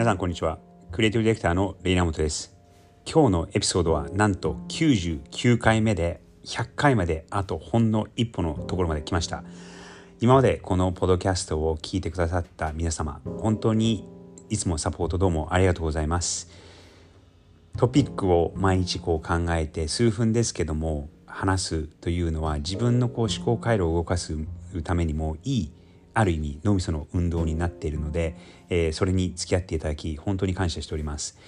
皆さんこんにちは。クリエイティブディレクターのレイナモトです。今日のエピソードはなんと99回目で100回まであとほんの一歩のところまで来ました。今までこのポッドキャストを聞いてくださった皆様本当にいつもサポートどうもありがとうございます。トピックを毎日こう考えて数分ですけども話すというのは自分のこう思考回路を動かすためにもいいある意味脳みその運動になっているので、えー、それに付き合っていただき本当に感謝しております。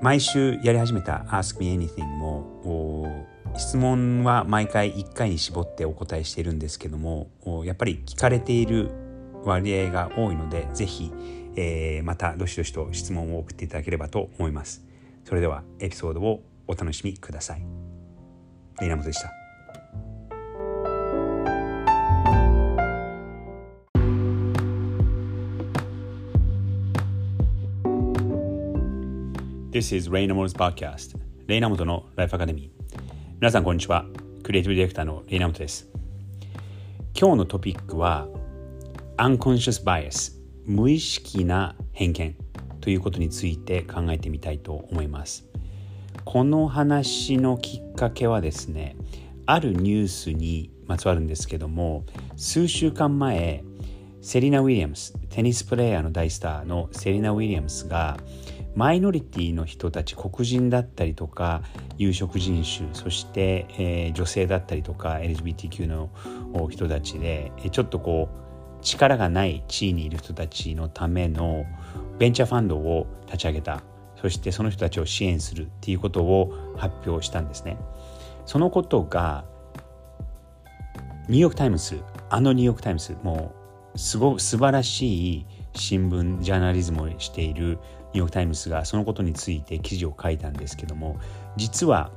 毎週やり始めた Ask Me Anything も質問は毎回1回に絞ってお答えしているんですけどもやっぱり聞かれている割合が多いのでぜひ、えー、またどしどしと質問を送っていただければと思います。それではエピソードをお楽しみください。レイナモトでした。This is Ray Namoto's podcast レイナモトのライフアカデミー皆さんこんにちは。クリエイティブディレクターのレイナモトです。今日のトピックは Unconscious Bias 無意識な偏見ということについて考えてみたいと思います。この話のきっかけはですねあるニュースにまつわるんですけども数週間前セリナ・ウィリアムステニスプレーヤーの大スターのセリナ・ウィリアムスがマイノリティの人たち黒人だったりとか有色人種そして、えー、女性だったりとか LGBTQ の人たちでちょっとこう力がない地位にいる人たちのためのベンチャーファンドを立ち上げたそしてその人たちを支援するっていうことを発表したんですね。そのことがニューヨーク・タイムズあのニューヨーク・タイムズもうすご素晴らしい新聞ジャーナリズムをしているニューヨーク・タイムズがそのことについて記事を書いたんですけども実は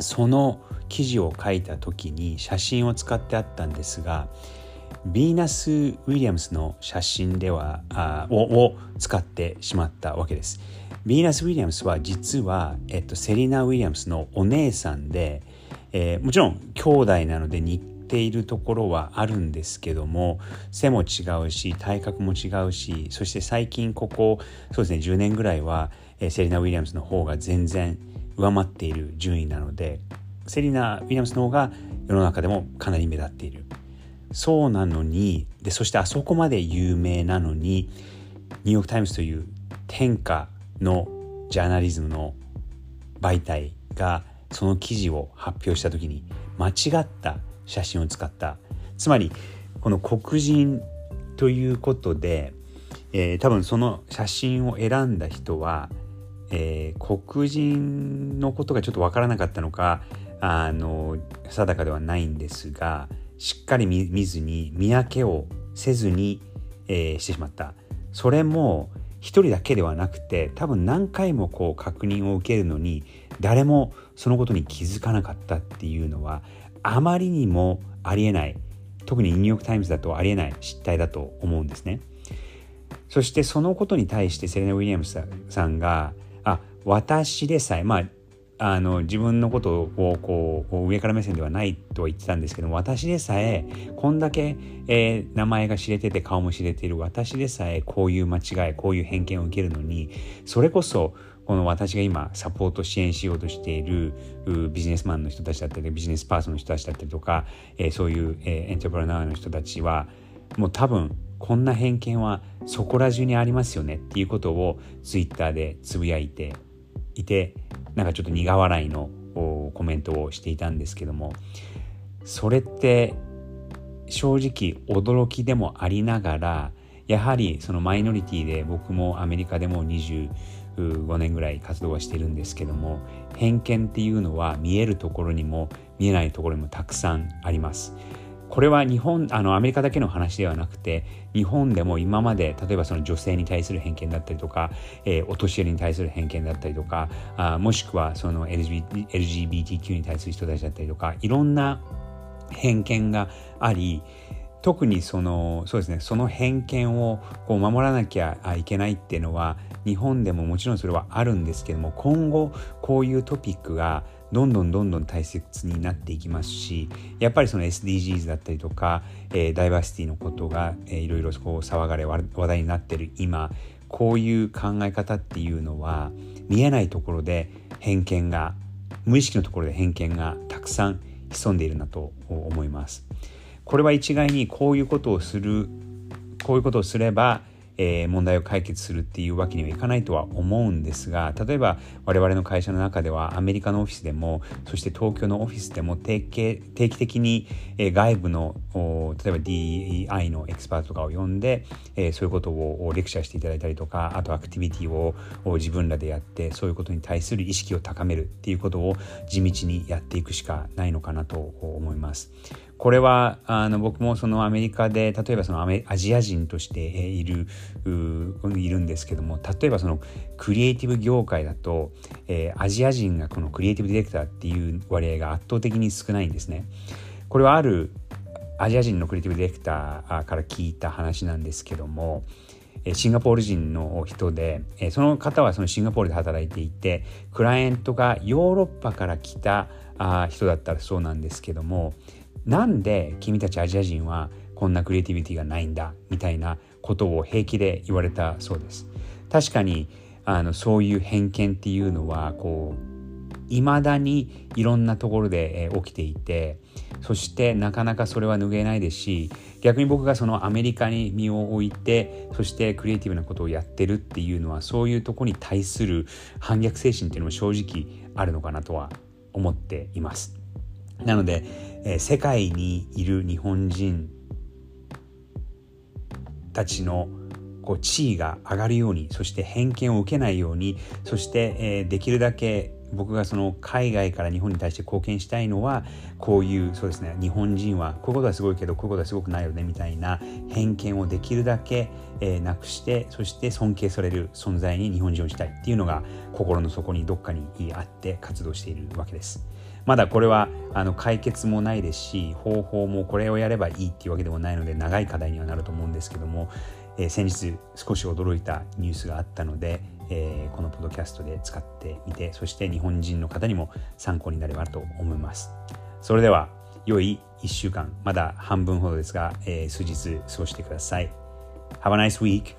その記事を書いた時に写真を使ってあったんですがヴィーナス・ウィリアムスの写真ではあを使ってしまったわけです。ヴィーナス・ウィリアムスは実は、えっと、セリナ・ウィリアムスのお姉さんで、えー、もちろん兄弟なので似ているところはあるんですけども背も違うし体格も違うしそして最近ここそうですね10年ぐらいは、えセリナ・ウィリアムスの方が全然上回っている順位なのでセリナ・ウィリアムスの方が世の中でもかなり目立っている。そうなのにでそしてあそこまで有名なのにニューヨーク・タイムズという天下のジャーナリズムの媒体がその記事を発表した時に間違った写真を使った。つまりこの黒人ということで、えー、多分その写真を選んだ人は、えー、黒人のことがちょっと分からなかったのかあの定かではないんですがしっかり見ずに見分けをせずに、えー、してしまった。それも一人だけではなくて多分何回もこう確認を受けるのに誰もそのことに気づかなかったっていうのはあまりにもありえない。特にニューヨーク・タイムズだとありえない失態だと思うんですね。そしてそのことに対してセレナ・ウィリアムスさんがあ私でさえまああの自分のことをこう上から目線ではないとは言ってたんですけど私でさえこんだけ、えー、名前が知れてて顔も知れている私でさえこういう間違いこういう偏見を受けるのにそれこそこの私が今サポート支援しようとしているビジネスマンの人たちだったりビジネスパーソンの人たちだったりとか、えー、そういう、えー、エントプラナーの人たちはもう多分こんな偏見はそこら中にありますよねっていうことをツイッターでつぶやいていてなんかちょっと苦笑いのコメントをしていたんですけどもそれって正直驚きでもありながらやはりそのマイノリティで僕もアメリカでも20 5年ぐらい活動はしてるんですけども偏見っていうのは見えるところにも見えないところにもたくさんあります。これは日本あのアメリカだけの話ではなくて日本でも今まで例えばその女性に対する偏見だったりとか、えー、お年寄りに対する偏見だったりとかあもしくはその LGBT LGBTQ に対する人たちだったりとかいろんな偏見があり特にそのそうですねその偏見をこう守らなきゃいけないっていうのは日本でももちろんそれはあるんですけども今後こういうトピックがどんどんどんどん大切になっていきますしやっぱりその SDGs だったりとか、えー、ダイバーシティのことが、えー、いろいろこう騒がれ話題になってる今こういう考え方っていうのは見えないところで偏見が無意識のところで偏見がたくさん潜んでいるなと思います。これは一概にこういうことをするこういうことをすればえー、問題を解決するっていうわけにはいかないとは思うんですが例えば我々の会社の中ではアメリカのオフィスでもそして東京のオフィスでも定期定期的に、えー、外部の例えば DEI のエキスパートとかを呼んで、えー、そういうことをレクチャーしていただいたりとかあとアクティビティを自分らでやってそういうことに対する意識を高めるっていうことを地道にやっていくしかないのかなと思います。これはあの僕もそのアメリカで例えばそのアジア人としているいるんですけども例えばそのクリエイティブ業界だと、えー、アジア人がこのクリエイティブディレクターっていう割合が圧倒的に少ないんですね。これはあるアジア人のクリエイティブディレクターから聞いた話なんですけどもシンガポール人の人でその方はそのシンガポールで働いていてクライアントがヨーロッパから来た人だったらそうなんですけどもなんで君たちアジア人はこんなクリエイティビティがないんだみたいなことを平気で言われたそうです。確かにあのそういう偏見っていうのはこういまだにいろんなところで起きていてそしてなかなかそれは拭えないですし逆に僕がそのアメリカに身を置いてそしてクリエイティブなことをやってるっていうのはそういうとこに対する反逆精神っていうのも正直あるのかなとは思っています。なので、えー、世界にいる日本人たちのこう地位が上がるようにそして偏見を受けないようにそして、えー、できるだけ僕がその海外から日本に対して貢献したいのはこういうそうですね日本人はこういうことはすごいけどこういうことはすごくないよねみたいな偏見をできるだけ、えー、なくしてそして尊敬される存在に日本人をしたいっていうのが心の底にどっかにあって活動しているわけです。まだこれはあの解決もないですし方法もこれをやればいいっていうわけでもないので長い課題にはなると思うんですけども、えー、先日少し驚いたニュースがあったので、えー、このポッドキャストで使ってみてそして日本人の方にも参考になればと思いますそれでは良い1週間まだ半分ほどですが、えー、数日過ごしてください Have a nice week!